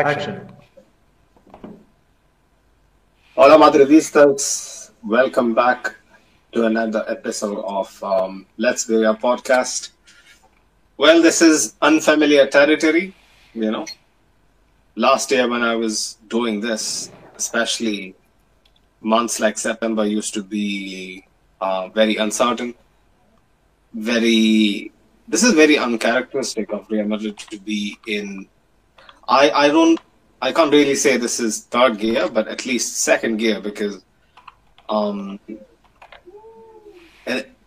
Action. Hola Madridistas, welcome back to another episode of um, Let's Be a podcast. Well, this is unfamiliar territory, you know. Last year when I was doing this, especially months like September used to be uh, very uncertain, very. This is very uncharacteristic of Real Madrid to be in. I I don't I can't really say this is third gear, but at least second gear because, um,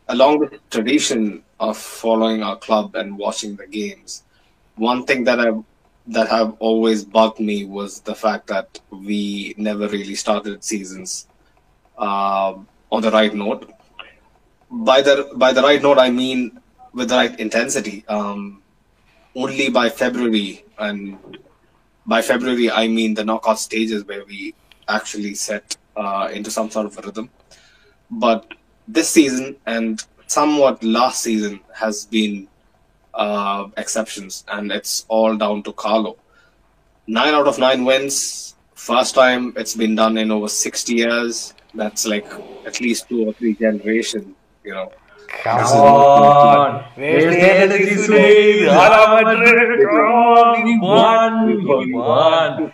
along with the tradition of following our club and watching the games, one thing that I that have always bugged me was the fact that we never really started seasons uh, on the right note. By the by the right note, I mean with the right intensity. Um, only by February and by February, I mean the knockout stages where we actually set uh, into some sort of a rhythm. But this season and somewhat last season has been uh, exceptions, and it's all down to Carlo. Nine out of nine wins. First time it's been done in over 60 years. That's like at least two or three generations, you know. Come This on. Where's the energy today? Real Madrid. Come on. We won. We.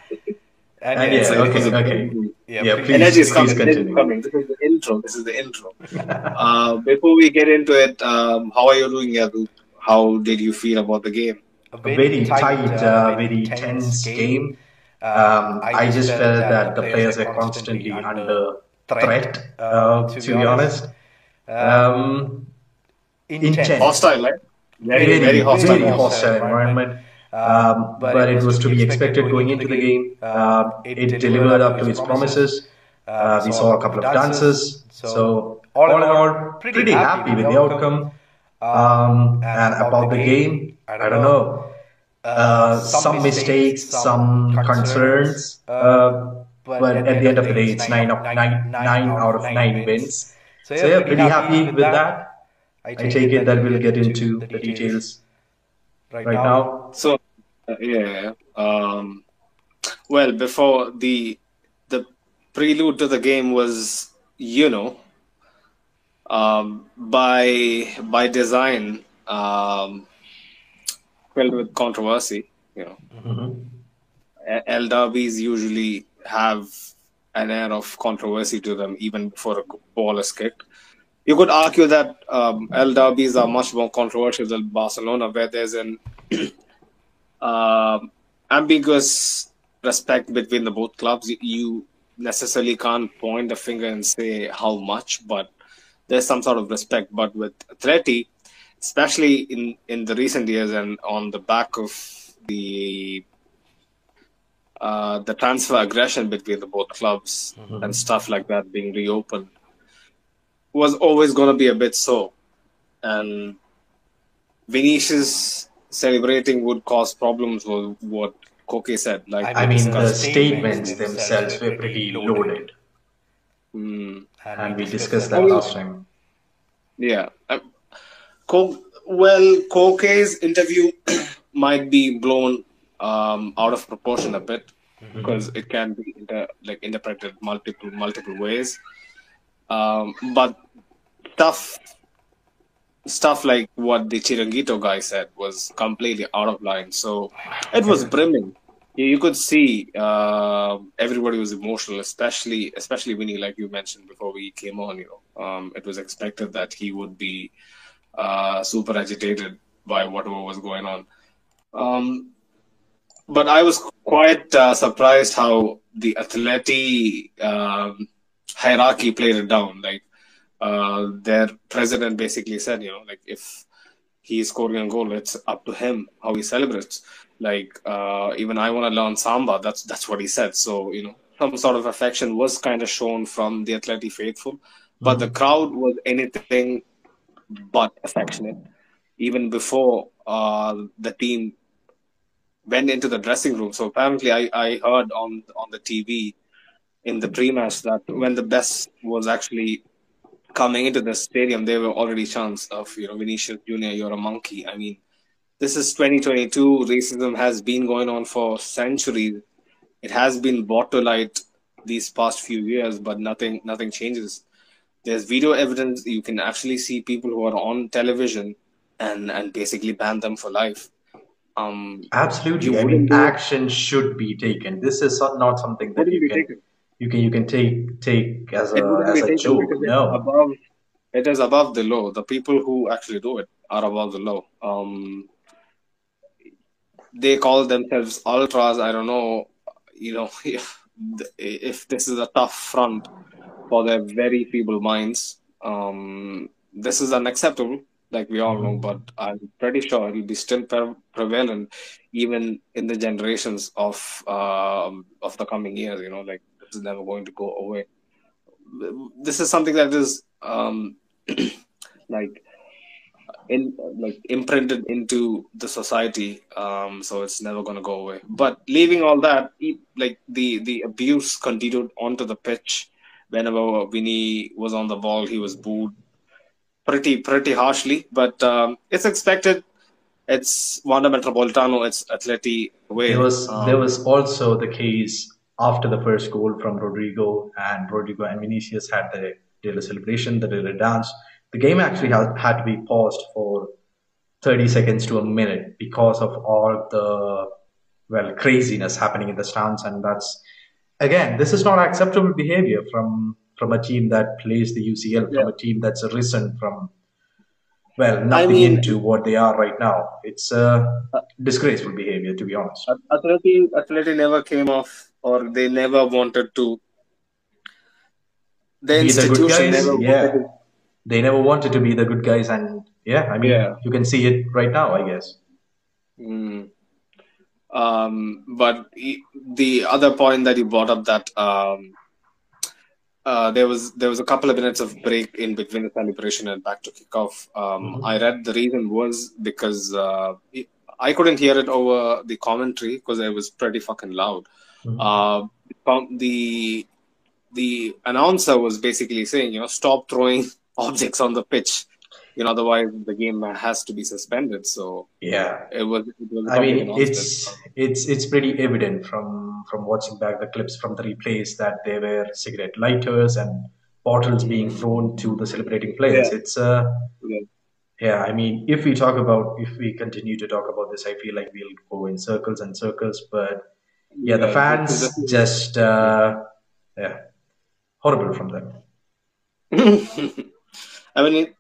And, And yeah, yeah, so okay, this is- okay. Yeah, Yeah, please- please. Energy is please Energy is continue. coming. This is the intro. This is the intro. uh, before we get into it, um, how are you doing, Yadu? How did you feel about the game? A A very tight, uh, very tense game. Um, I just felt that the players were constantly under threat, uh, to be honest. Um, intense. Hostile, right? Very, very, very hostile. very hostile environment. Um, but it was to be expected going into the game. Um, it delivered up to its promises. Uh, we saw a couple of dances. So, all in all, pretty happy with the outcome. Um, and about the game, I don't know. Uh, some mistakes, some concerns. Uh, but at the end of the day, it's nine, of, nine, nine out of nine wins. So, yeah, pretty happy with that. I take it that we'll get into the details right now. So, uh, yeah. Um, well, before the the prelude to the game was, you know, um, by by design, um, filled with controversy. You know, Mhm. El derbies usually have an air of controversy to them even before a ball is kicked. You could argue that um, El derbies are much more controversial than Barcelona, where there's an um ambiguous respect between the both clubs. You, necessarily can't point the finger and say how much, but there's some sort of respect. But with Atleti, especially in, in the recent years and on the back of the uh, the transfer aggression between the both clubs and stuff like that being reopened was always going to be a bit so. And Vinicius celebrating would cause problems was what Koke said. Like I mean, the discussed statements themselves were pretty loaded, Hmm. and we discussed that last time. Yeah. Um, Co- well, Koke's interview might be blown um, out of proportion a bit because it can be inter- like interpreted multiple multiple ways. Um, but stuff stuff like what the Chiringuito guy said was completely out of line. So it was brimming. You, you could see uh, everybody was emotional, especially especially Vinny, like you mentioned before we came on. You know, um, it was expected that he would be uh, super agitated by whatever was going on. Um, but I was quite uh, surprised how the Atleti um, hierarchy played it down. Like uh, their president basically said, you know, like if he's scoring a goal, it's up to him how he celebrates. Like uh, even I want to learn samba. That's that's what he said. So you know, some sort of affection was kind of shown from the Atleti faithful, but the crowd was anything but affectionate. Even before uh, the team went into the dressing room. So apparently, I, I heard on on the TV in the pre-match that when the best was actually coming into the stadium, there were already chants of you know Vinicius Junior, you're a monkey. I mean, this is 2022. Racism has been going on for centuries. It has been brought to light these past few years, but nothing nothing changes. There's video evidence. You can actually see people who are on television and and basically ban them for life. Um, Absolutely. I mean, action should be taken. This is not something that you be can taken. You can you can take take as a as a joke. No. above. It is above the law. The people who actually do it are above the law. Um, they call themselves ultras. I don't know, you know, if if this is a tough front for their very feeble minds. Um, this is unacceptable, like we all know. But I'm pretty sure it'll be still pre- prevalent, even in the generations of um, of the coming years. You know, like this is never going to go away. This is something that is um, like in like imprinted into the society um so it's never going to go away. But leaving all that like the the abuse continued onto the pitch. Whenever Vinny was on the ball he was booed pretty pretty harshly. But um it's expected. It's Wanda Metropolitano it's Atleti way. There was Um, there was also the case after the first goal from Rodrygo and Rodrygo and Vinicius had the little celebration, the little dance. The game actually had, had to be paused for 30 seconds to a minute because of all the well craziness happening in the stands and that's again this is not acceptable behavior from from a team that plays the UCL from a team that's risen from well nothing mean- into what they are right now it's a disgraceful behavior to be honest Atleti Atleti never came off or they never wanted to the be the good institution guys. never Yeah, wanted to they never wanted to be the good guys, and yeah, I mean, Yeah. you can see it right now, I guess. Mm. Um, but e- the other point that you brought up that um, uh, there was there was a couple of minutes of break in between the celebration and back to kickoff. Um, Mhm. I read the reason was because uh, it- I couldn't hear it over the commentary because it was pretty fucking loud. Mhm. Uh, the the announcer was basically saying, you know, stop throwing objects on the pitch. You know, otherwise the game has to be suspended. So Yeah, it was. It was I mean, it's it's it's pretty evident from from watching back the clips from the replays that there were cigarette lighters and bottles being thrown to the celebrating players. Yeah. It's uh Yeah. yeah, I mean, if we talk about if we continue to talk about this, I feel like we'll go in circles and circles. But yeah, the fans just uh yeah, horrible from them. I mean,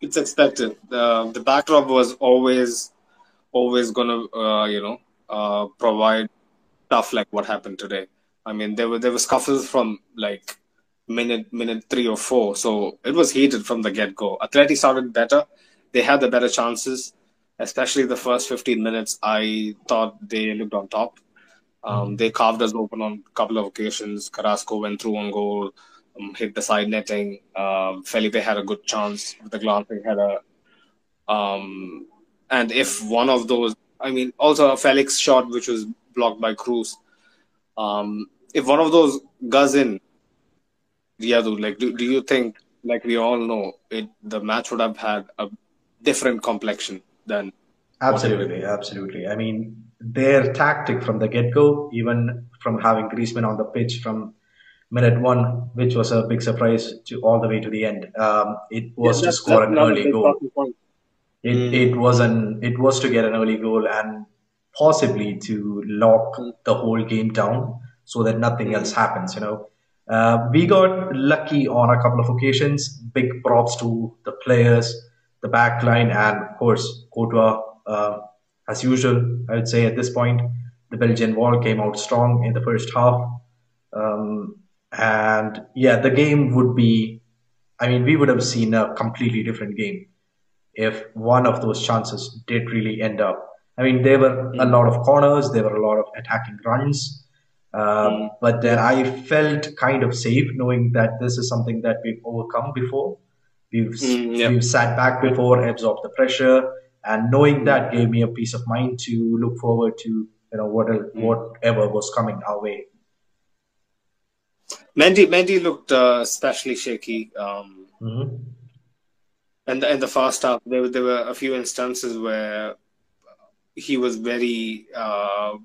it's expected. The the backdrop was always always gonna uh, you know uh, provide stuff like what happened today. I mean, there were there were scuffles from like minute minute three or four, so it was heated from the get go. Atleti started better; they had the better chances, especially the first fifteen minutes. I thought they looked on top. Um, they carved us open on a couple of occasions. Carrasco went through on goal, um, hit the side netting. Um, Felipe had a good chance with the glancing header. Um, and if one of those, I mean, also a Felix shot which was blocked by Kroos. Um, if one of those goes in, Riyadu, like, do, do you think, like we all know, it the match would have had a different complexion than Absolutely, absolutely. I mean, their tactic from the get-go, even from having Griezmann on the pitch from minute one, which was a big surprise to all the way to the end. Um, it was to score an early goal. It, it was an it was to get an early goal and possibly to lock the whole game down so that nothing else happens. You know, uh, we got lucky on a couple of occasions. Big props to the players, the back line, and of course Courtois. Uh, as usual, I would say at this point, the Belgian wall came out strong in the first half. Um, and yeah, the game would be. I mean, we would have seen a completely different game if one of those chances did really end up. I mean, there were a lot of corners, there were a lot of attacking runs, uh, but then I felt kind of safe knowing that this is something that we've overcome before. We've Mm, yeah. we've sat back before, absorbed the pressure, and knowing that gave me a peace of mind to look forward to you know what whatever was coming our way. Mendy Mendy looked uh, especially shaky. Um, hmm and in the first half, there were, there were a few instances where he was very uh,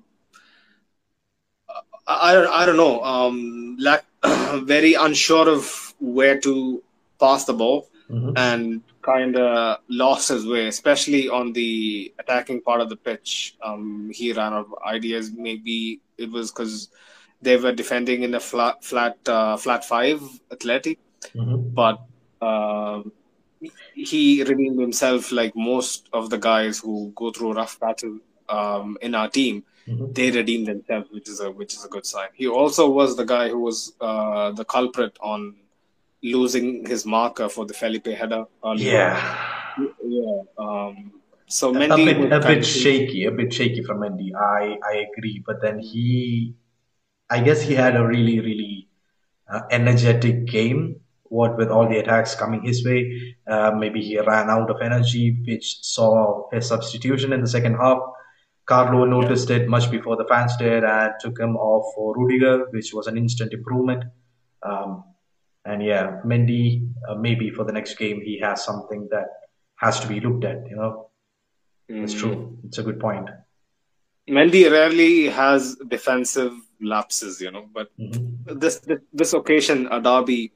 I, don't I don't know um, lack, very unsure of where to pass the ball Mhm. and kind of lost his way, especially on the attacking part of the pitch. Um, he ran out of ideas. Maybe it was because they were defending in a flat flat uh, flat five athletic, Mhm. but um he redeemed himself like most of the guys who go through rough battle um, in our team. Mhm. They redeemed themselves, which is a which is a good sign. He also was the guy who was uh, the culprit on losing his marker for the Felipe header. earlier. Yeah. yeah. Um, so a bit a bit shaky, a bit shaky from Mendy. I I agree, but then he, I guess he had a really really uh, energetic game. What with all the attacks coming his way, uh, maybe he ran out of energy, which saw his substitution in the second half. Carlo noticed it much before the fans did and took him off for Rudiger, which was an instant improvement. Um, and yeah, Mendy, uh, maybe for the next game, he has something that has to be looked at. You know, it's Mm. true. It's a good point. Mendy rarely has defensive lapses, you know, but Mhm. this this, this occasion, a derby,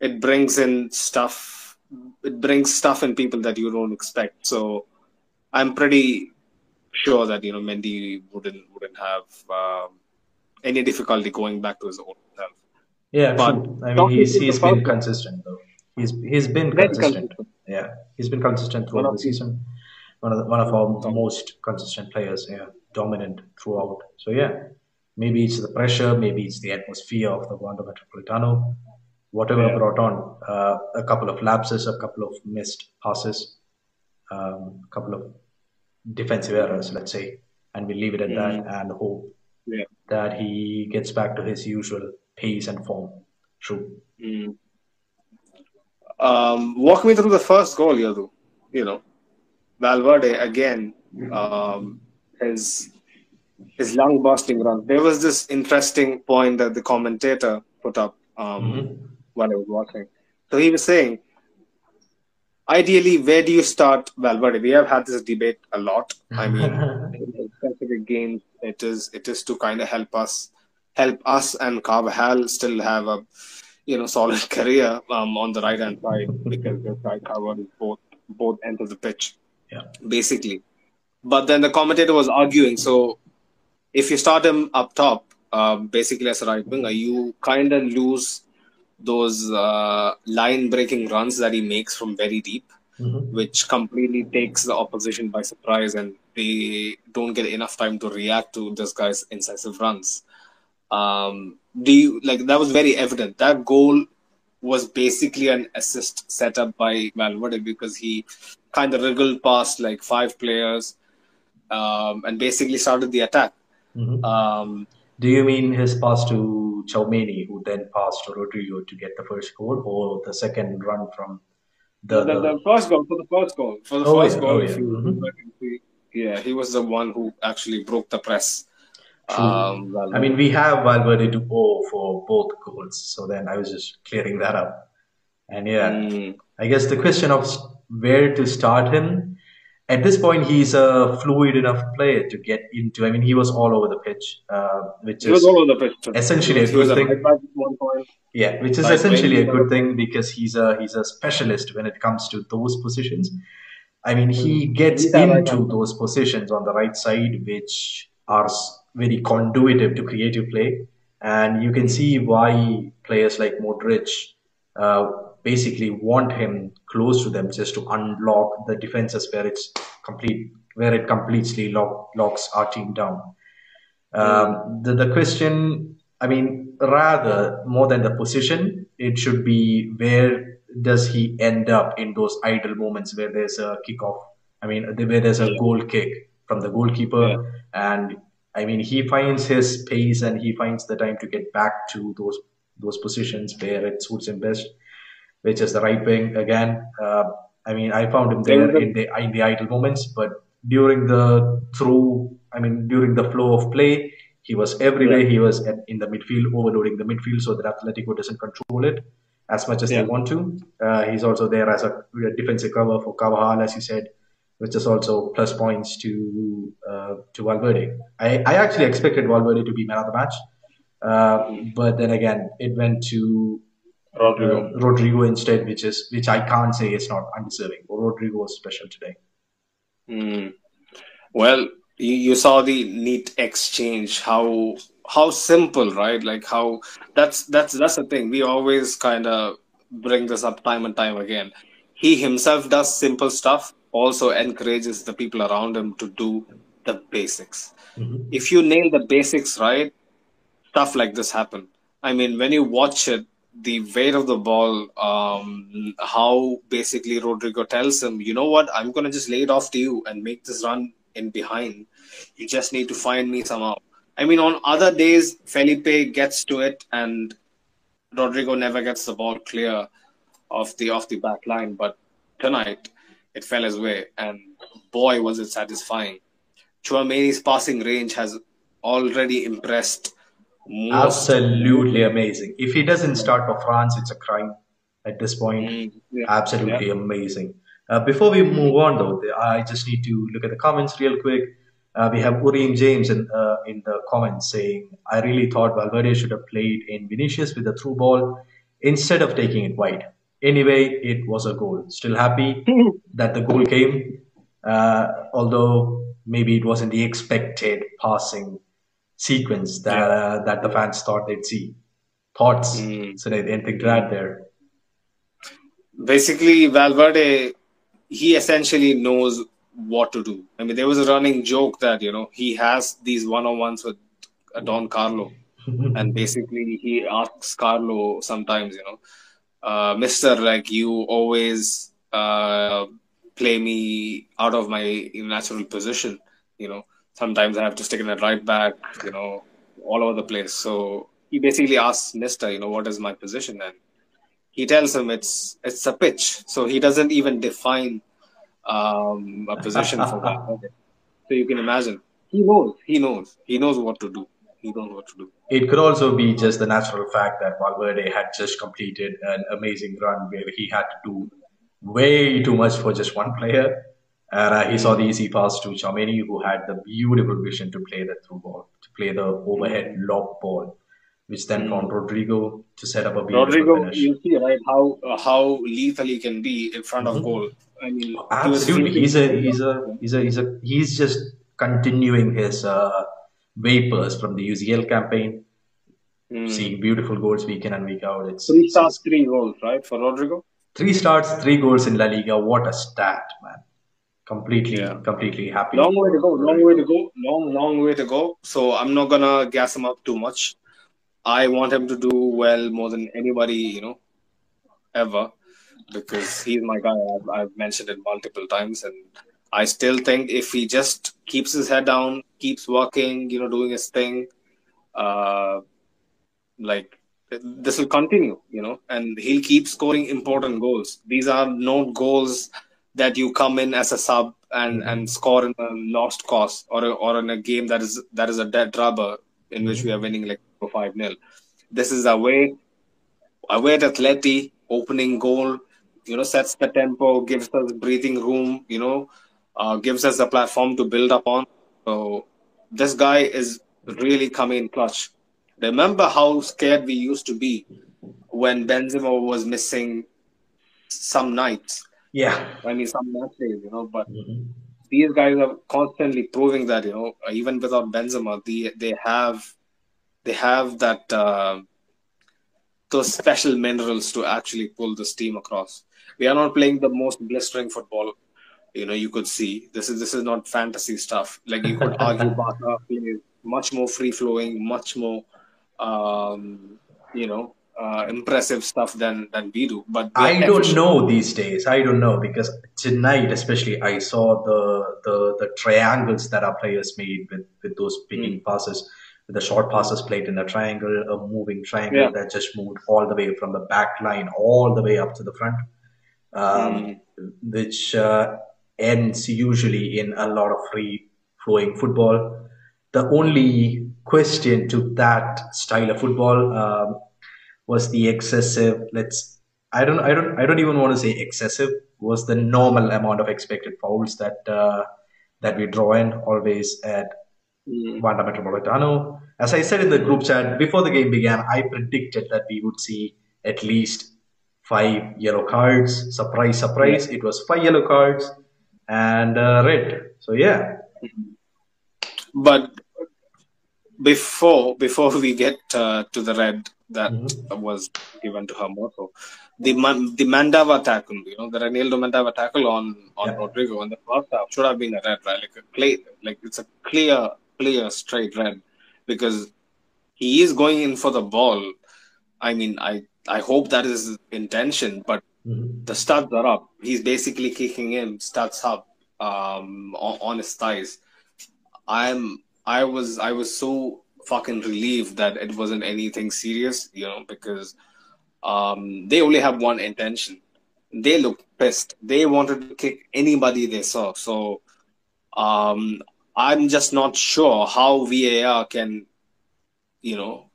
it brings in stuff. It brings stuff in people that you don't expect. So I'm pretty sure that you know Mendy wouldn't wouldn't have um, any difficulty going back to his old self. Yeah, But. I mean, he's he's been consistent though. He's he's been consistent. consistent. Yeah, he's been consistent One throughout the the- season. One of the, one of our most consistent players. Yeah, dominant throughout. So yeah, maybe it's the pressure, maybe it's the atmosphere of the Wanda Metropolitano. Whatever Yeah. brought on uh, a couple of lapses, a couple of missed passes, um, a couple of defensive errors, let's say, and we leave it at that and hope Yeah. that he gets back to his usual pace and form. True. Mm. Um, walk me through the first goal, Yadu. You know, Valverde again, um, his his lung busting run. There was this interesting point that the commentator put up um, Mhm. while I was watching. So he was saying, ideally, where do you start Valverde? We have had this debate a lot. I mean, in specific games, it is it is to kind of help us help us and Carvajal still have a you know solid career um, on the right hand side because this guy covers both both ends of the pitch Yeah. basically. But then the commentator was arguing. So if you start him up top, um, basically as a right winger, you kind of lose those uh, line breaking runs that he makes from very deep Mhm. which completely takes the opposition by surprise and they don't get enough time to react to this guy's incisive runs. Um, do you like that was very evident. That goal was basically an assist set up by Valverde because he kind of wriggled past like five players um, and basically started the attack. Mhm. Um, Do you mean his pass to Chouameni, who then passed to Rodrygo to get the first goal, or the second run from the, the, the first goal for the first goal for the Oh, first yeah, goal. oh, yeah. you Mhm. he- yeah, he was the one who actually broke the press. Um, well, I mean, we have Valverde to owe for both goals, so then I was just clearing that up. And yeah, mm, I guess the question of where to start him. At this point, he's a fluid enough player to get into. I mean, he was all over the pitch, uh, which he is all over the pitch. essentially a good thing. right one point. Yeah, which is essentially a good thing because he's a he's a specialist when it comes to those positions. I mean, he gets He's right into those positions on the right side, which are very conducive to creative play, and you can see why players like Modric uh, basically want him close to them just to unlock the defenses where it's complete, where it completely lock, locks our team down. Um, the, the question, I mean, rather more than the position, it should be where does he end up in those idle moments where there's a kickoff? I mean, where there's a goal kick from the goalkeeper, and I mean, he finds his pace and he finds the time to get back to those those positions where it suits him best, which is the right wing again. Uh, I mean, I found him there in the in the idle moments, but during the through, I mean, during the flow of play, he was everywhere. He was at, in the midfield, overloading the midfield, so that Atletico doesn't control it as much as Yeah. they want to. Uh, he's also there as a defensive cover for Carvajal, as you said. which is also plus points to uh, to Valverde. I, I actually expected Valverde to be man of the match, uh, but then again, it went to Rodrygo. uh, Rodrygo instead, which is which I can't say is not undeserving. But Rodrygo was special today. Mm. Well, you, you saw the neat exchange. How how simple, right? Like how that's that's that's the thing. We always kind of bring this up time and time again. He himself does simple stuff. Also encourages the people around him to do the basics. Mhm. If you nail the basics right, stuff like this happen. I mean, when you watch it, the weight of the ball, um, how basically Rodrygo tells him, you know what, I'm gonna just lay it off to you and make this run in behind. You just need to find me somehow. I mean, on other days, Felipe gets to it and Rodrygo never gets the ball clear off the off the back line. But tonight, it fell his way, and boy, was it satisfying. Chouameni's passing range has already impressed. Absolutely amazing. If he doesn't start for France, it's a crime at this point. Mm, yeah. Absolutely amazing. Uh, before we move on, though, I just need to look at the comments real quick. Uh, we have Urim James in uh, in the comments saying, "I really thought Valverde should have played in Vinicius with a through ball instead of taking it wide. Anyway, it was a goal. Still happy that the goal came, uh, although maybe it wasn't the expected passing sequence that uh, that the fans thought they'd see. Thoughts? Mm. So they anything to add there? Basically, Valverde, he essentially knows what to do. I mean, there was a running joke that you know he has these one-on-ones with Don Carlo, and basically he asks Carlo sometimes, you know, uh, Mister, like you always uh, play me out of my natural position. You know, sometimes I have to stick in at right back. You know, all over the place. So he basically asks Mister, you know, what is my position, and he tells him it's it's a pitch. So he doesn't even define um, a position for that. So you can imagine. He knows. He knows. He knows what to do. He knows what to do. It could also be just the natural fact that Valverde had just completed an amazing run where he had to do way too much for just one player. And uh, he saw the easy pass to Chouameni, who had the beautiful vision to play the through ball, to play the overhead lob ball, which then found Rodrygo to set up a beautiful Rodrygo, finish. you see, right, how uh, how lethal he can be in front of Mhm. goal. I mean, Absolutely, he's a he's a he's a he's a he's just continuing his uh, vapors from the UCL campaign, Mm. seeing beautiful goals week in and week out. It's three stars, three goals, right, for Rodrygo. Three starts, three goals in La Liga. What a stat, man! Completely, Yeah. completely happy. Long way to go. Long way to go. Long, long way to go. So I'm not gonna gas him up too much. I want him to do well more than anybody, you know, ever, because he's my guy. I've, I've mentioned it multiple times, and I still think if he just keeps his head down, keeps working, you know, doing his thing, uh, like this will continue, you know, and he'll keep scoring important goals. These are no goals that you come in as a sub and, and score in a lost cause or a, or in a game that is that is a dead rubber in which we are winning like five 0 This is away away at Atleti, opening goal, you know, sets the tempo, gives us breathing room, you know, uh, gives us a platform to build upon. So this guy is really coming in clutch. Remember how scared we used to be when Benzema was missing some nights. Yeah. I mean, some match days, you know. But Mhm. these guys are constantly proving that, you know, even without Benzema, they they have they have that uh, those special minerals to actually pull this team across. We are not playing the most blistering football. You know, you could see this is this is not fantasy stuff. Like you could argue, Barca plays much more free flowing, much more, um, you know, uh, impressive stuff than than we do. But I don't know these days. I don't know because tonight, especially, I saw the the, the triangles that our players made with with those picking passes, with the short passes played in a triangle, a moving triangle Yeah. that just moved all the way from the back line all the way up to the front, um, which uh, ends usually in a lot of free flowing football. The only question to that style of football um, was the excessive, let's I don't, I don't, I don't even want to say excessive. Was the normal amount of expected fouls that uh, that we draw in always at Mm. Wanda Metropolitano. As I said in the group chat before the game began, I predicted that we would see at least five yellow cards. Surprise, surprise! It was five yellow cards and uh, red. So yeah, But before before we get uh, to the red that Mhm. was given to Hermoso, the Man- the Mandava tackle, you know, the Reinildo Mandava tackle on on Yeah. Rodrygo in the first half should have been a red, right? Like a clear, like it's a clear, clear straight red because he is going in for the ball. I mean, I I hope that is his intention, but Mhm. the studs are up. He's basically kicking him studs up um, on, on his thighs. I'm I was I was so fucking relieved that it wasn't anything serious, you know, because um, they only have one intention. They looked pissed. They wanted to kick anybody they saw. So um, I'm just not sure how VAR can, you know,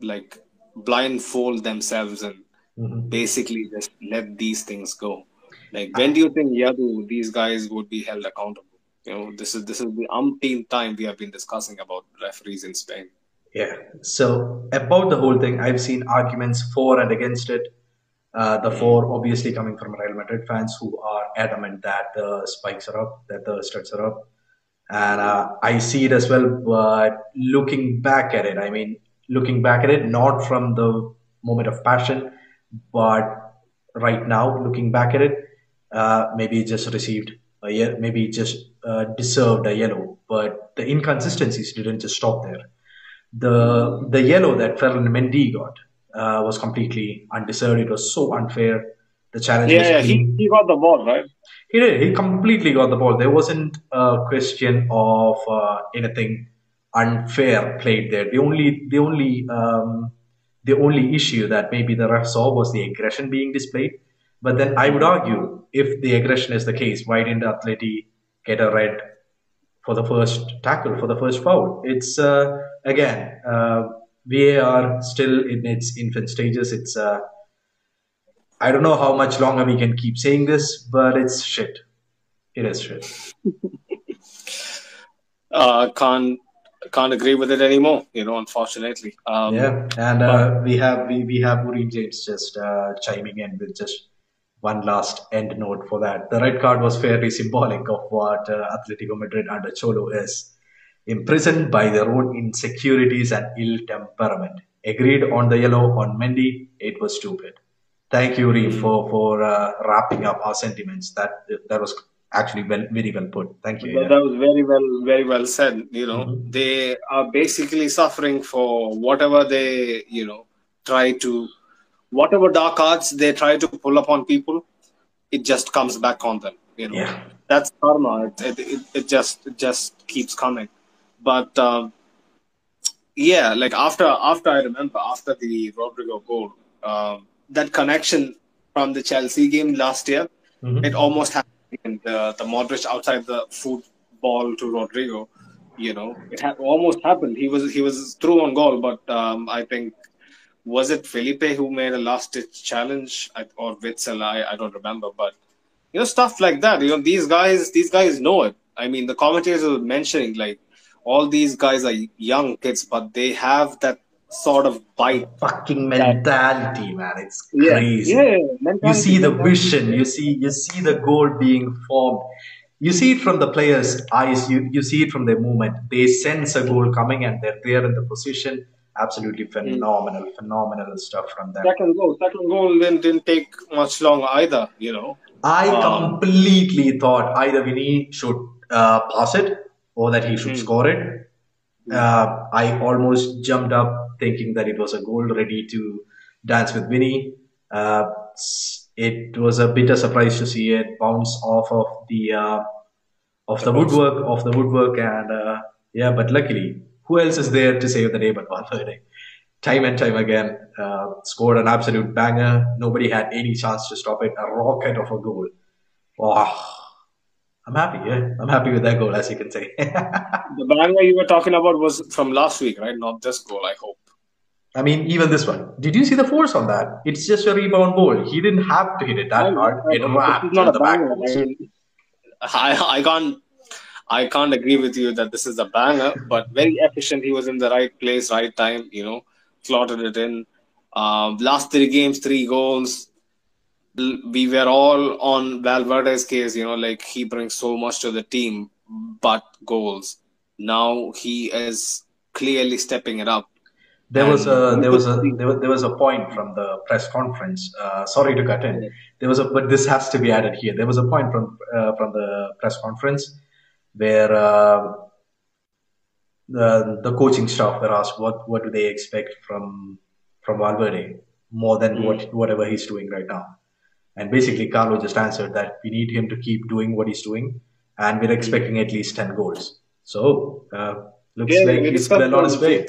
like blindfold themselves and Mhm. basically just let these things go. Like when do you think Yadu these guys would be held accountable? You know, this is this is the umpteenth time we have been discussing about referees in Spain. Yeah. So about the whole thing, I've seen arguments for and against it. Uh, the four obviously coming from Real Madrid fans who are adamant that the spikes are up, that the studs are up, and uh, I see it as well. But looking back at it, I mean, looking back at it, not from the moment of passion, but right now, looking back at it, uh, maybe it just received a year, maybe it just uh, deserved a yellow, but the inconsistencies didn't just stop there the the yellow that Ferland Mendy got uh, was completely undeserved. It was so unfair. The challenge was clean. he got the ball right. He did. He completely got the ball. There wasn't a question of uh, anything unfair played there. The only the only um, the only issue that maybe the ref saw was the aggression being displayed. But then I would argue, if the aggression is the case, why didn't Atleti get a red for the first tackle, for the first foul? It's uh, again uh, VAR still in its infant stages. It's uh, I don't know how much longer we can keep saying this, but it's shit. It is shit. Uh, can't can't agree with it anymore. You know, unfortunately. Um, Yeah, and uh, we have we, we have Urim James just uh, chiming in with just one last end note for that. The red card was fairly symbolic of what uh, Atletico Madrid under Cholo is. Imprisoned by their own insecurities and ill temperament. Agreed on the yellow on Mendy. It was stupid. Thank you, Reem, for for uh, wrapping up our sentiments. That that was actually well, very well put. Thank you. That, yeah. that was very well, very well said. You know, Mhm. they are basically suffering for whatever they, you know, try to, whatever dark arts they try to pull upon people, it just comes back on them. You know, Yeah. that's karma. It, it, it, just it just keeps coming. But um, yeah, like after after I remember after the Rodrygo goal, um, that connection from the Chelsea game last year, Mhm. it almost happened. The the Modric outside the football to Rodrygo, you know, it had almost happened. He was he was through on goal, but um, I think was it Felipe who made a last ditch challenge or Witsel? I, I don't remember, but you know stuff like that. You know these guys these guys know it. I mean the commentators were mentioning like all these guys are young kids, but they have that sort of bite. Fucking mentality, man. It's crazy. yeah. you mentality, see the mentality. vision you see you see the goal being formed you see it from the players eyes you, you see it from their movement they sense a goal coming and they're there in the position absolutely phenomenal phenomenal stuff from them Second goal, second goal didn't, didn't take much long either. You know. i Um, completely thought either Vinny should uh, pass it or that he should Hmm. score it uh, i almost jumped up thinking that it was a goal ready to dance with Vinny. Uh, it was a bitter surprise to see it bounce off of the uh, of the woodwork of the woodwork and uh, yeah but luckily who else is there to save the day but Valverde time and time again uh, scored an absolute banger nobody had any chance to stop it a rocket of a goal oh, I'm happy yeah I'm happy with that goal as you can say The banger you were talking about was from last week, right? Not this goal, I hope. I mean, even this one. Did you see the force on that? It's just a rebound ball. He didn't have to hit it that hard. It wrapped not a the back banger. I, mean, I, I can't I can't agree with you that this is a banger, but very efficient. He was in the right place, right time. You know, slotted it in. Um, last three games, three goals. We were all on Valverde's case. You know, like he brings so much to the team, but goals. Now he is clearly stepping it up. There was a there was a there was, there was a point from the press conference. Uh, sorry to cut in. There was a but this has to be added here. There was a point from uh, from the press conference where uh, the the coaching staff were asked what what do they expect from from Valverde more than what whatever he's doing right now. And basically, Carlo just answered that we need him to keep doing what he's doing, and we're expecting at least ten goals. So uh, looks Yeah, like he's well on his way.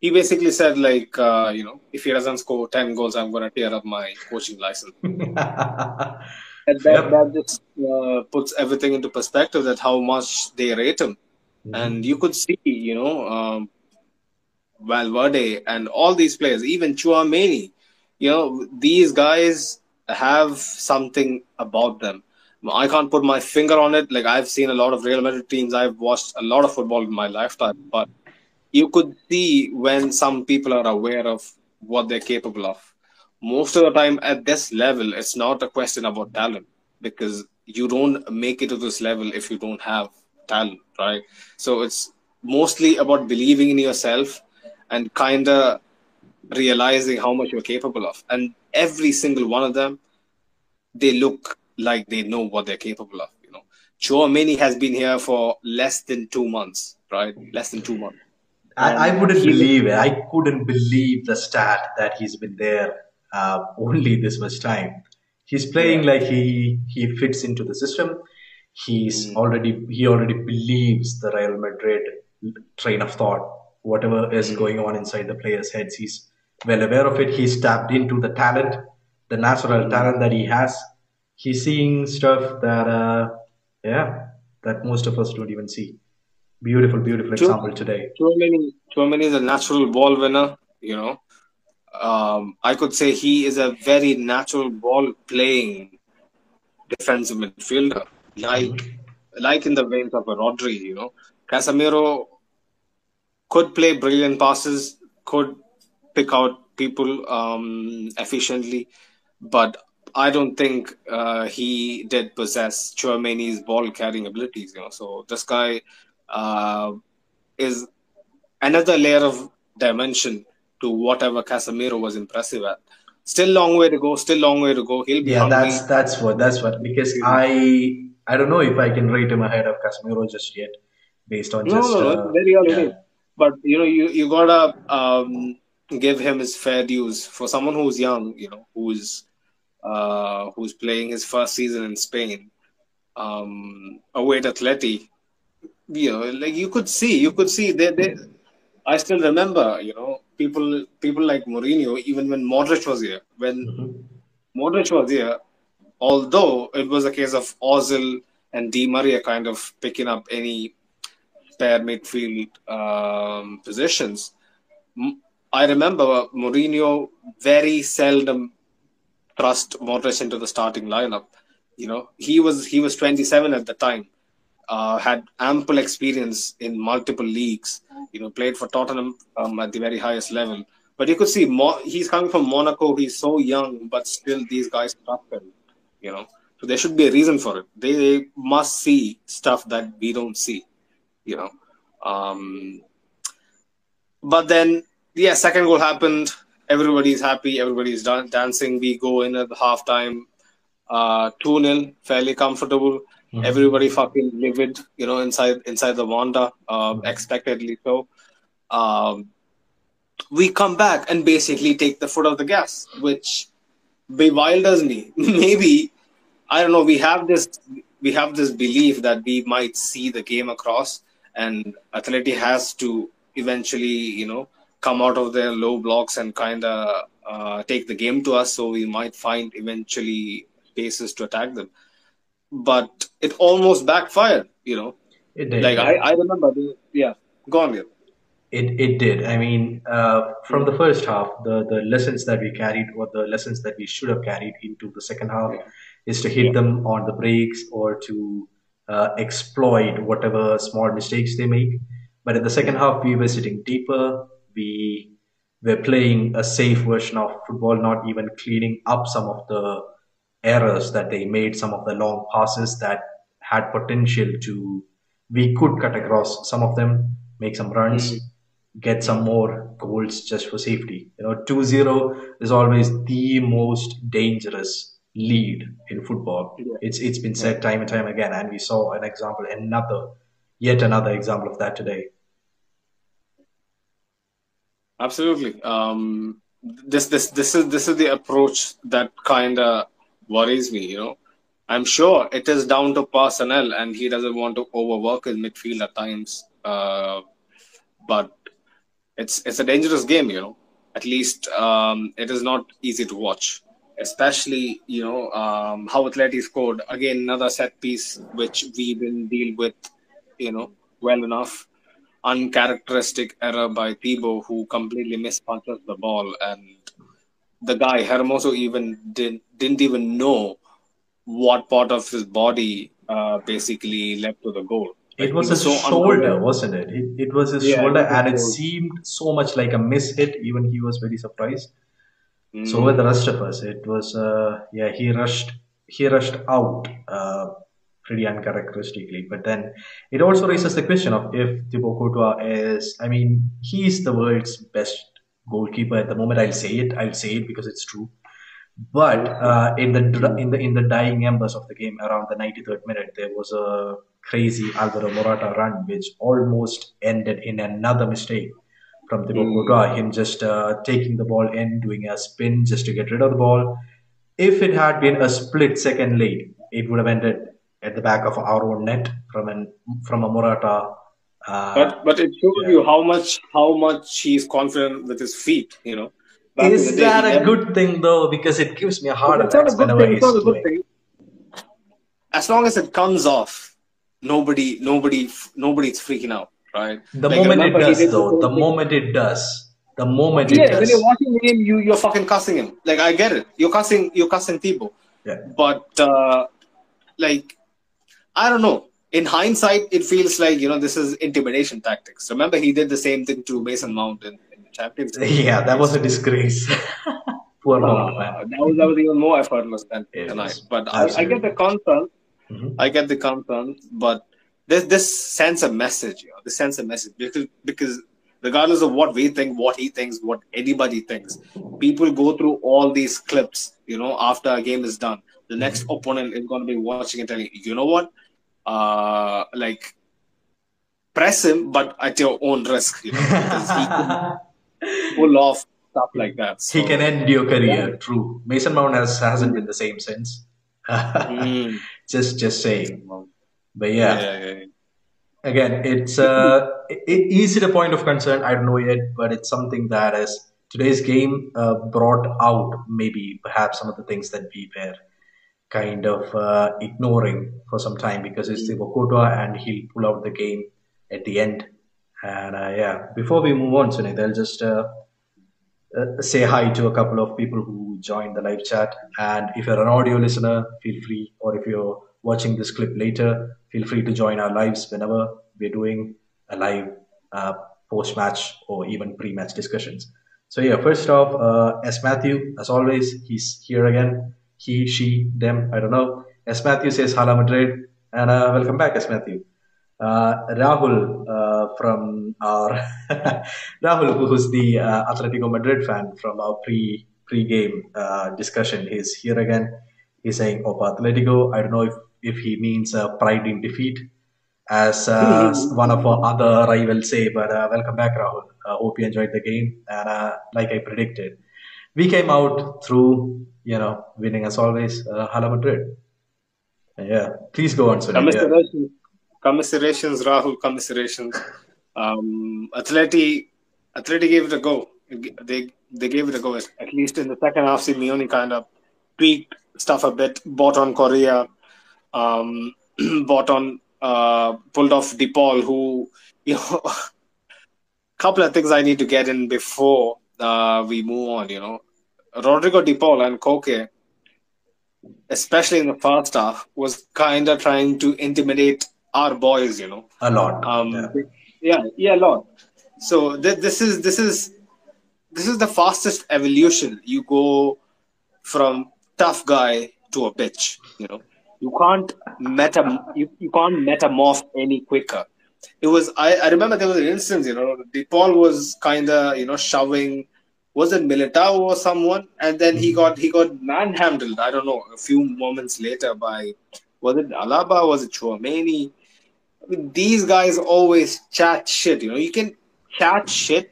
He basically said, like, uh, you know, if he doesn't score 10 goals, I'm going to tear up my coaching license. That, Fair. that just uh, puts everything into perspective that how much they rate him. And you could see, you know, um, Valverde and all these players, even Chouameni, you know, these guys have something about them. I can't put my finger on it. Like I've seen a lot of Real Madrid teams. I've watched a lot of football in my lifetime, but you could see when some people are aware of what they're capable of. Most of the time at this level, it's not a question about talent because you don't make it to this level if you don't have talent, right? So it's mostly about believing in yourself and kind of realizing how much you're capable of. And every single one of them, they look like they know what they're capable of. You know, Chouameni has been here for less than two months, right? Less than two months. I, I wouldn't believe it. I couldn't believe the stat that he's been there uh, only this much time. He's playing like he he fits into the system. He's already he already believes the Real Madrid train of thought. Whatever is going on inside the players' heads, he's well aware of it. He's tapped into the talent, the natural talent that he has. He's seeing stuff that uh, yeah, that most of us don't even see. Beautiful, beautiful example today. Chouameni, Chouameni is a natural ball winner. You know, um, I could say he is a very natural ball playing defensive midfielder, like like in the veins of a Rodri. You know, Casemiro could play brilliant passes, could pick out people um, efficiently, but I don't think uh, he did possess Chouameni's ball carrying abilities. You know, so this guy uh, is another layer of dimension to whatever Casemiro was impressive at. Still long way to go. Still long way to go. He'll be Yeah, that's that's what that's what because I I don't know if I can rate him ahead of Casemiro just yet, based on No, just no, no, uh, very early yeah. But you know, you you gotta um, give him his fair dues for someone who's young. You know, who's uh, who's playing his first season in Spain, um, away at Atleti. You know, like you could see, you could see they they. I still remember, you know, people people like Mourinho, even when Modric was here, when Mhm. Modric was here, although it was a case of Ozil and Di Maria kind of picking up any pair midfield um, positions. I remember Mourinho very seldom thrust Modric into the starting lineup. You know, he was he was 27 at the time, uh, had ample experience in multiple leagues. You know, played for Tottenham um, at the very highest level. But you could see Mo- he's coming from Monaco. He's so young, but still these guys trust him. You know, so there should be a reason for it. They, they must see stuff that we don't see. You know, um, but then yeah, second goal happened. Everybody's happy. Everybody's dan- dancing. We go in at the halftime, uh, two 0 fairly comfortable. Everybody fucking livid, you know, inside inside the Wanda, uh, expectedly so. Um, we come back and basically take the foot off the gas, which bewilders me. Maybe I don't know. We have this we have this belief that we might see the game across, and Atleti has to eventually, you know, come out of their low blocks and kind of uh, take the game to us. So we might find eventually bases to attack them. But it almost backfired, you know. It did, Like. I, I remember, the, yeah. Go on, yeah. It, it did. I mean, uh, from the first half, the, the lessons that we carried, or the lessons that we should have carried into the second half, is to hit them on the breaks or to uh, exploit whatever small mistakes they make. But in the second half, we were sitting deeper. We were playing a safe version of football, not even cleaning up some of the errors that they made, some of the long passes that had potential to, we could cut across some of them, make some runs, get some more goals just for safety. You know, 2 0 is always the most dangerous lead in football. It's it's been said time and time again, and we saw an example, another, yet another example of that today. Absolutely. Um, this this this is this is the approach that kind of worries me. You know, I'm sure it is down to personnel, and he doesn't want to overwork his midfield at times. Uh, but it's it's a dangerous game. You know, at least um, it is not easy to watch. Especially, you know, um, how Atleti scored again another set piece which we didn't deal with, you know, well enough uncharacteristic error by Thibaut, who completely mispunches the ball, and the guy Hermoso even didn't didn't even know what part of his body uh, basically led to the goal. It was his so shoulder, wasn't it? It, it was his Yeah, shoulder, and it seemed so much like a miss hit. Even he was very surprised. So Mm. were the rest of us. It was, uh, yeah, he rushed, he rushed out uh, pretty uncharacteristically. But then it also raises the question of if Thibaut Courtois is, I mean, he's the world's best goalkeeper at the moment. I'll say it. I'll say it because it's true. But uh, in the in the in the dying embers of the game, around the 93rd minute, there was a crazy Alvaro Morata run, which almost ended in another mistake from Thibaut Mm. Courtois. Him just uh, taking the ball in, doing a spin just to get rid of the ball. If it had been a split second late, it would have ended at the back of our own net from an from a Morata. Uh, But but it shows Yeah. you how much how much he's confident with his feet. You know, Back is day, that a never- good thing though? Because it gives me a heart It's not a attack good whenever thing. It's he's not a good thing. As long as it comes off, nobody nobody nobody's freaking out, right? The Like, moment it does, though, the thing. moment it does, the moment it Yeah, when you're watching the game, you you're fucking cussing him. Like I get it. You're cussing you're cussing Thibaut. yeah. But uh, like I don't know. In hindsight, it feels like you know this is intimidation tactics. Remember, he did the same thing to Mason Mount in, in the Champions League. yeah, that was a disgrace. Poor Mount, Uh, man. that was that was even more effortless than tonight. But I, I get the concern. Mhm. I get the concern, but this this sends a message. You know, this sends a message because because regardless of what we think, what he thinks, what anybody thinks, people go through all these clips. You know, after a game is done, the next opponent is going to be watching and telling you, you know what, uh, like press him, but at your own risk. You know, because he can pull off stuff like that. he can end your career. True. Mason Mount has hasn't been the same since. Mm. just just saying. But yeah, yeah, yeah, yeah. again, it's uh, it, is it a point of concern? I don't know yet, but it's something that is today's game uh, brought out maybe perhaps some of the things that we were kind of uh, ignoring for some time because it's the Courtois and he'll pull out the game at the end. And uh, yeah, before we move on, Sunit, I'll just uh, uh, say hi to a couple of people who joined the live chat. And if you're an audio listener, feel free, or if you're watching this clip later, feel free to join our lives whenever we're doing a live uh, post match or even pre match discussions. So, yeah, first off, uh, S. Matthew, as always, he's here again. He, she, them, I don't know. S. Matthew says, Hala Madrid, and uh, welcome back, S. Matthew. Uh, Rahul uh, from our Rahul, who's the uh, Atletico Madrid fan from our pre pre game uh, discussion, he's here again. He's saying Opa Atletico. I don't know if if he means uh, pride in defeat, as uh, one of our other rivals say. But uh, welcome back, Rahul. I hope you enjoyed the game, and uh, like I predicted, we came out through you know winning as always. Uh, Madrid. Yeah, please go on. Yeah. Commiserations, commiserations, Rahul. Commiserations. Um, Atleti, Atleti gave it a go. They they gave it a go. At least in the second half, Simeone kind of tweaked stuff a bit. Bought on Correa, um, bought on uh, pulled off De Paul, who you know couple of things I need to get in before uh, we move on. You know, Rodrigo De Paul and Koke, especially in the first half, was kind of trying to intimidate our boys. You know, a lot. Um, yeah. yeah, yeah, a lot. So th- this is this is this is the fastest evolution. You go from tough guy to a bitch. You know, you can't meta you, you can't metamorph any quicker. It was I, I remember there was an instance, you know, De Paul was kinda, you know, shoving was it Militao or someone? And then he got he got manhandled, I don't know, a few moments later by was it Alaba, was it Chouameni? I mean, these guys always chat shit, you know. You can chat shit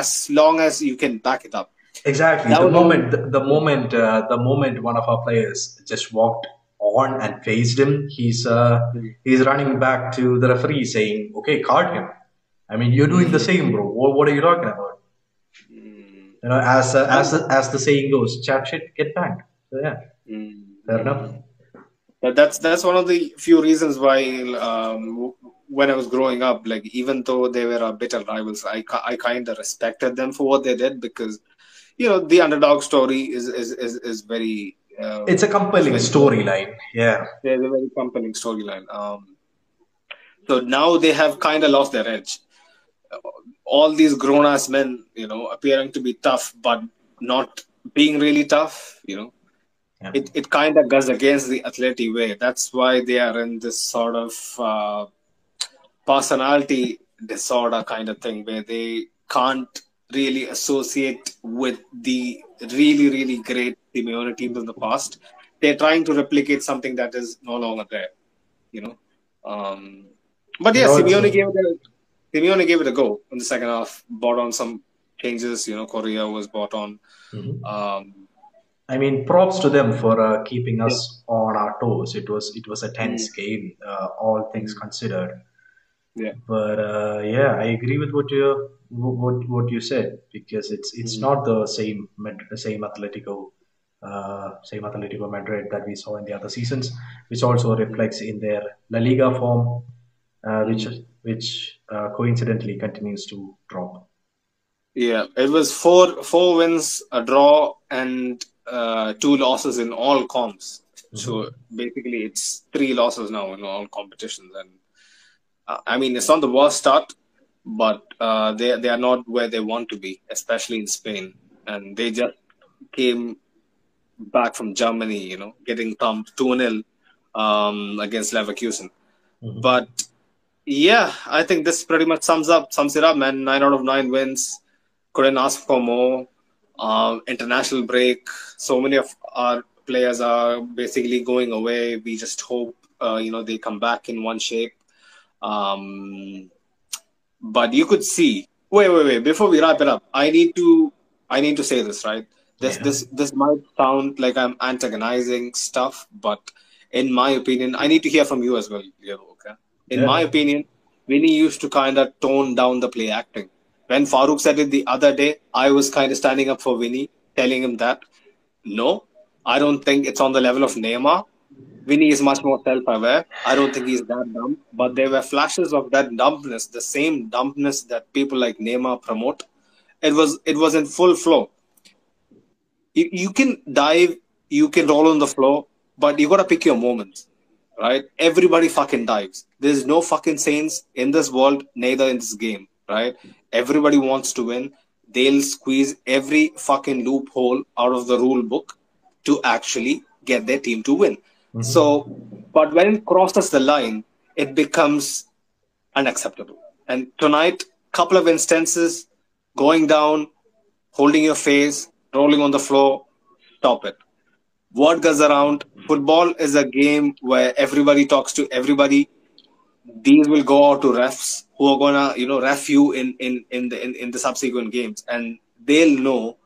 as long as you can back it up. Exactly. That the moment, the, the moment, uh, the moment one of our players just walked on and faced him, he's uh, mm. he's running back to the referee saying, "Okay, card him." I mean, you're doing the same, bro. What, what are you talking about? You know, as uh, as as the saying goes, chat shit, get banged. So yeah, mm. fair enough. That's that's one of the few reasons why um, when I was growing up, like even though they were our bitter rivals, I I kind of respected them for what they did because you know the underdog story is is is, is very uh, it's a compelling storyline yeah it's a very compelling storyline um, so now they have kind of lost their edge all these grown-ass men you know appearing to be tough but not being really tough you know yeah. it, it kind of goes against the athletic way that's why they are in this sort of uh, personality disorder kind of thing where they can't really associate with the really, really great Simeone teams of the past. They're trying to replicate something that is no longer there, you know. Um, but yeah, no, Simeone gave it a, Simeone gave it a go in the second half. bought on some changes. You know, Correa was bought on. Mm-hmm. Um, I mean, props to them for uh, keeping us yeah. on our toes. It was it was a tense mm-hmm. game, uh, all things considered. Yeah. But uh, yeah, I agree with what you what what you said because it's it's mm. not the same the same Atletico uh, same Atletico Madrid that we saw in the other seasons, which also reflects in their La Liga form, uh, which which uh, coincidentally continues to drop. Yeah, it was four four wins, a draw, and uh, two losses in all comps. Mm-hmm. So basically, it's three losses now in all competitions, and uh, I mean, it's not the worst start, but uh, they they are not where they want to be, especially in Spain. And they just came back from Germany, you know, getting thumped 2 0 um, against Leverkusen. Mm-hmm. But yeah, I think this pretty much sums up sums it up, man. Nine out of nine wins. Couldn't ask for more. Um, international break. So many of our players are basically going away. We just hope uh, you know they come back in one shape. Um, but you could see. Wait, wait, wait. Before we wrap it up, I need to. I need to say this right. This, yeah. this, this might sound like I'm antagonizing stuff, but in my opinion, I need to hear from you as well, Leo. In yeah. my opinion, Vinny used to kind of tone down the play acting. When Farouk said it the other day, I was kind of standing up for Vinny, telling him that no, I don't think it's on the level of Neymar. Vinny is much more self-aware. I don't think he's that dumb, but there were flashes of that dumbness, the same dumbness that people like Neymar promote. It was it was in full flow. You, you can dive, you can roll on the floor, but you gotta pick your moments, right? Everybody fucking dives. There's no fucking saints in this world, neither in this game, right? Everybody wants to win. They'll squeeze every fucking loophole out of the rule book to actually get their team to win. Mm-hmm. So, but when it crosses the line, it becomes unacceptable. And tonight, couple of instances, going down, holding your face, rolling on the floor, stop it. What goes around? Football is a game where everybody talks to everybody. These will go out to refs who are gonna, you know, ref you in in in the in, in the subsequent games, and they'll know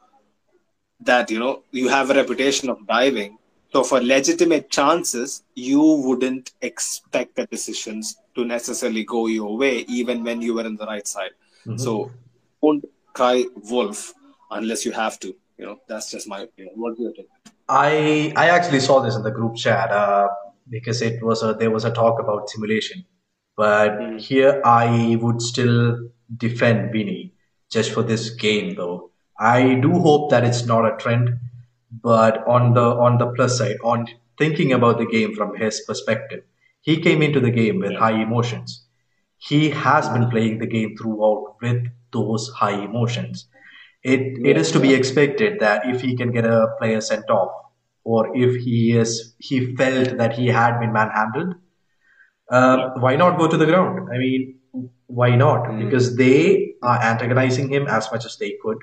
that you know you have a reputation of diving so for legitimate chances, you wouldn't expect the decisions to necessarily go your way, even when you were in the right side. Mm-hmm. So don't cry wolf unless you have to. You know, that's just my opinion. What do you think? I I actually saw this in the group chat uh, because it was a, there was a talk about simulation, but mm. here I would still defend Vinny just for this game, though. I do hope that it's not a trend, but on the on the plus side, on thinking about the game from his perspective, he came into the game with high emotions. He has been playing the game throughout with those high emotions. It it is to be expected that if he can get a player sent off, or if he is he felt that he had been manhandled, uh, why not go to the ground? I mean, why not? Because they are antagonizing him as much as they could.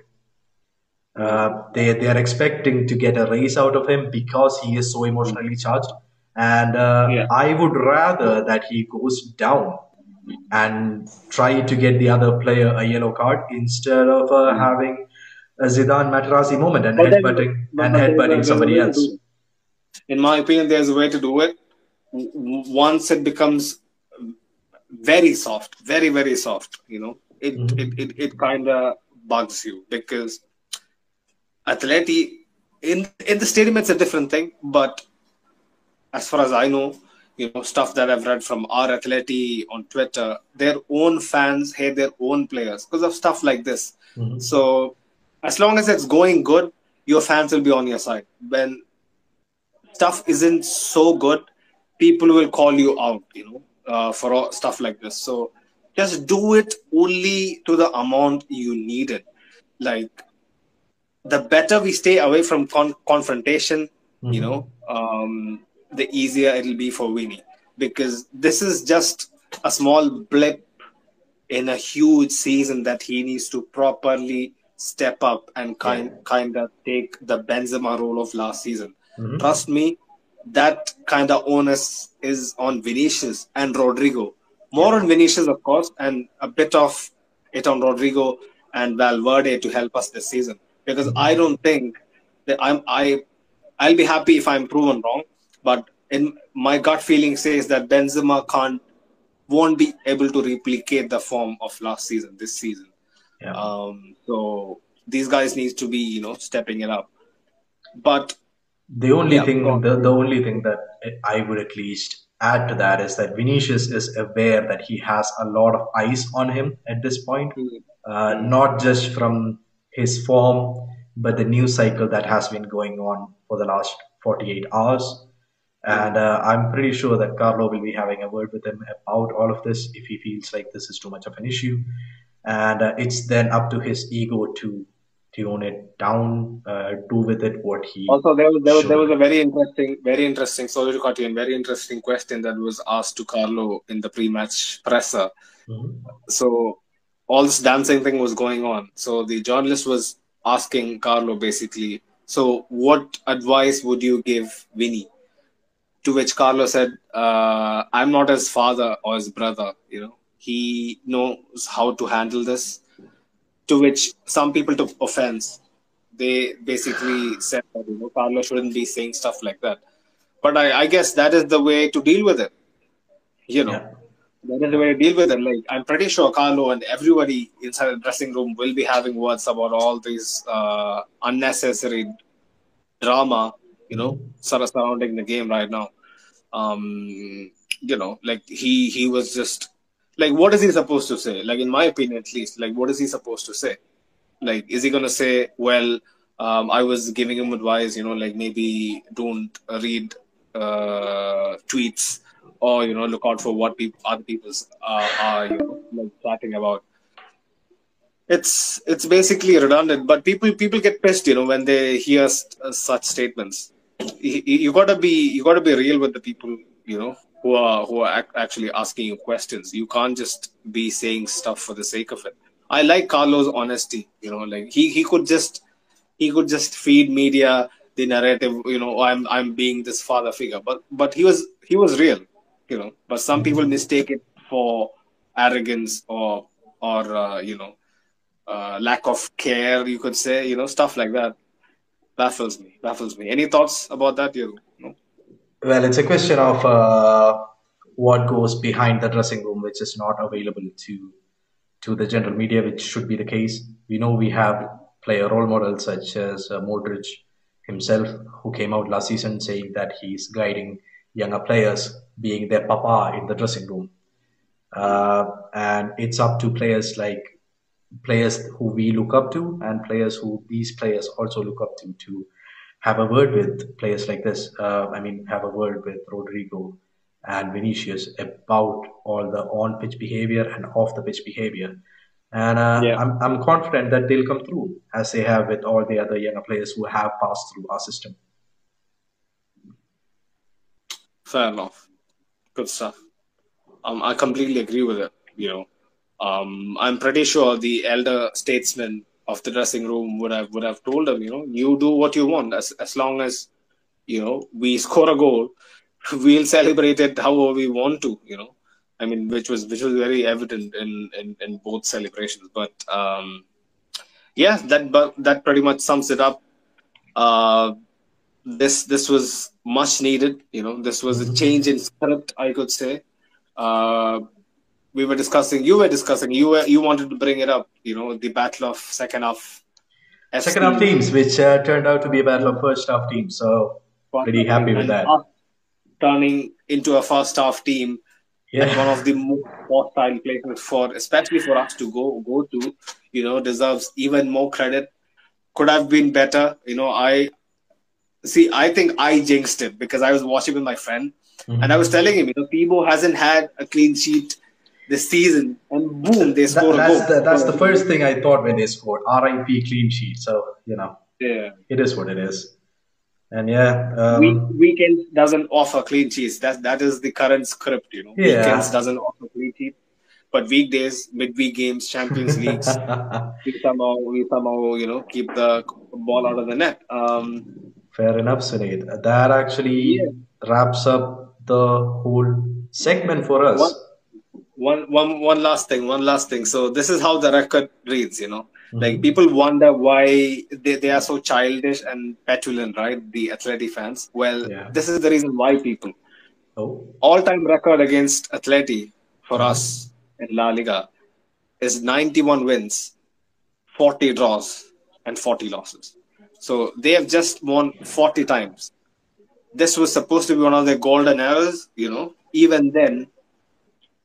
Uh, they they are expecting to get a race out of him because he is so emotionally charged, and uh, Yeah. I would rather that he goes down and try to get the other player a yellow card instead of uh, having a Zidane Materazzi moment and But headbutting but- and but there's a- headbutting somebody else. In my opinion, there's a way to do it. Once it becomes very soft, very very soft, you know, it Mhm. it it, it kind of bugs you because Atleti in in the stadium it's a different thing, but as far as I know, you know, stuff that I've read from our Atleti on Twitter, their own fans hate their own players because of stuff like this. Mhm. So, as long as it's going good, your fans will be on your side. When stuff isn't so good, people will call you out, you know, uh, for all, stuff like this. So, just do it only to the amount you need it. Like, the better we stay away from con- confrontation, you Mhm. know, um, the easier it'll be for Vinny because this is just a small blip in a huge season that he needs to properly step up and kind kind of take the Benzema role of last season. Mhm. Trust me, that kind of onus is on Vinicius and Rodrygo. More on Vinicius, of course, and a bit of it on Rodrygo and Valverde to help us this season. Because I don't think that I'm I I'll be happy if I'm proven wrong, but in my gut feeling says that Benzema can't won't be able to replicate the form of last season this season. Yeah. Um, so these guys need to be you know stepping it up. But The only Yeah, thing, the, the only thing that I would at least add to that is that Vinicius is aware that he has a lot of eyes on him at this point, uh, not just from his form, but the news cycle that has been going on for the last 48 hours. And uh, I'm pretty sure that Carlo will be having a word with him about all of this if he feels like this is too much of an issue. And uh, it's then up to his ego to tune it down, uh, do with it what he Also, there was there was, there was a very interesting, very interesting. Sorry to cut you in. Very interesting question that was asked to Carlo in the pre-match presser. Mhm. So all this dancing thing was going on. So the journalist was asking Carlo basically. So what advice would you give Vinny? To which Carlo said, uh, "I'm not his father or his brother. You know, he knows how to handle this." To which some people took offense they basically said that you know Carlo shouldn't be saying stuff like that. But I, I guess that is the way to deal with it. You know, Yeah. that is the way to deal with it. Like I'm pretty sure Carlo and everybody inside the dressing room will be having words about all these uh, unnecessary drama. You know, sort of surrounding the game right now. Um, you know, like he he was just like, what is he supposed to say? Like in my opinion, at least, like what is he supposed to say? like is he going to say well um, i was giving him advice you know like maybe don't read uh, tweets or you know look out for what people other people's uh, are you know, like chatting about it's it's basically redundant but people people get pissed you know when they hear s- uh, such statements you, you gotta be you gotta be real with the people you know who are who are ac- actually asking you questions you can't just be saying stuff for the sake of it I like Carlo's honesty. You know, like he, he could just he could just feed media the narrative. You know, I'm I'm being this father figure, but but he was he was real. You know, but some people mistake it for arrogance or or uh, you know uh, lack of care. You could say you know stuff like that. Baffles me. Baffles me. Any thoughts about that? You know? Well, it's a question of uh, what goes behind the dressing room, which is not available to to the general media, which should be the case. We know we have player role models such as uh, Modric himself, who came out last season saying that he's guiding younger players, being their papa in the dressing room. Uh, and it's up to players like players who we look up to and players who these players also look up to to have a word with players like this. Uh, I mean, have a word with Rodrygo and Vinicius about all the on pitch behavior and off the pitch behavior. And uh, Yeah. I'm, I'm confident that they'll come through as they have with all the other younger players who have passed through our system. Fair enough. Good stuff. Um, I completely agree with it. You know, um, I'm pretty sure the elder statesman of the dressing room would have would have told him, you know, you do what you want as as long as you know we score a goal, we'll celebrate it however we want to. You know, I mean, which was which was very evident in in, in both celebrations. But um, yeah, that but that pretty much sums it up. Uh, this this was much needed. You know, this was a change in script, I could say. Uh, we were discussing, you were discussing, you were you wanted to bring it up. You know, the battle of second half. Second half teams, which uh, turned out to be a battle of first half teams. So pretty happy with that. Turning into a first half team and one of the most hostile places for, especially for us to go go to, you know, deserves even more credit. Could have been better. You know, I see. I think I jinxed it because I was watching with my friend, and I was telling him, you know, Thibaut hasn't had a clean sheet this season, and boom, they That- score a that's goal. the, that's the first thing I thought when they scored. RIP clean sheet. So you know, Yeah. it is what it is. And yeah, um, Week, weekends doesn't offer clean sheets. That that is the current script. You know, Yeah. weekends doesn't offer clean sheet, but weekdays, midweek games, Champions Leagues, we somehow we somehow you know keep the ball out of the net. Um, fair enough, Suneet. That actually Yeah. wraps up the whole segment for us. What? One one one last thing one last thing. So this is how the record reads you know. Mm-hmm. Like people wonder why they, they are so childish and petulant right? The athletic fans. Well Yeah. this is the reason why people Oh, all-time record against atleti for us mm-hmm. in la liga is 91 wins 40 draws and 40 losses. So they have just won 40 times. This was supposed to be one of their golden eras you know. Even then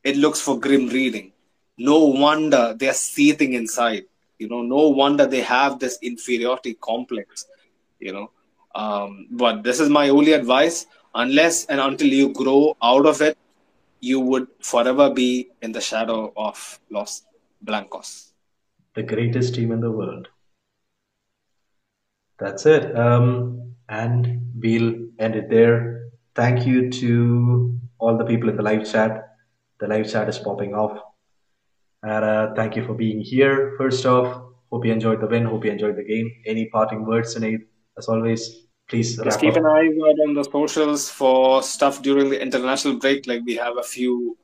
it looks for grim reading. No wonder they're seething inside. You know, no wonder they have this inferiority complex. You know, um, but this is my only advice. Unless and until you grow out of it, you would forever be in the shadow of Los Blancos. the greatest team in the world. That's it. Um, and we'll end it there. Thank you to all the people in the live chat. The live chat is popping off. And uh, thank you for being here. First off, hope you enjoyed the win. Hope you enjoyed the game. Any parting words, Sinead? As always, please Just keep up. an eye out on the socials for stuff during the international break. Like we have a few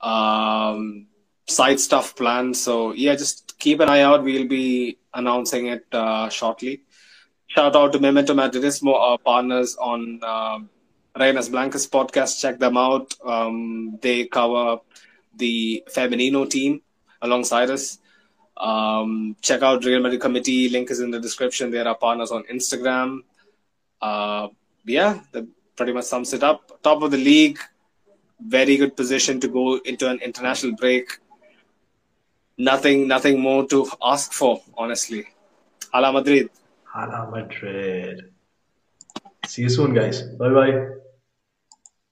um, side stuff planned. So yeah, just keep an eye out. We'll be announcing it uh, shortly. Shout out to Memento Madridismo, our partners on um Reinas Blancas podcast. Check them out. Um, they cover the Femenino team alongside us. Um, check out Real Madrid Committee. Link is in the description. They're our partners on Instagram. Uh, yeah, that pretty much sums it up. Top of the league, very good position to go into an international break. Nothing, nothing more to ask for, honestly. Hala Madrid. Hala Madrid. See you soon, guys. Bye bye.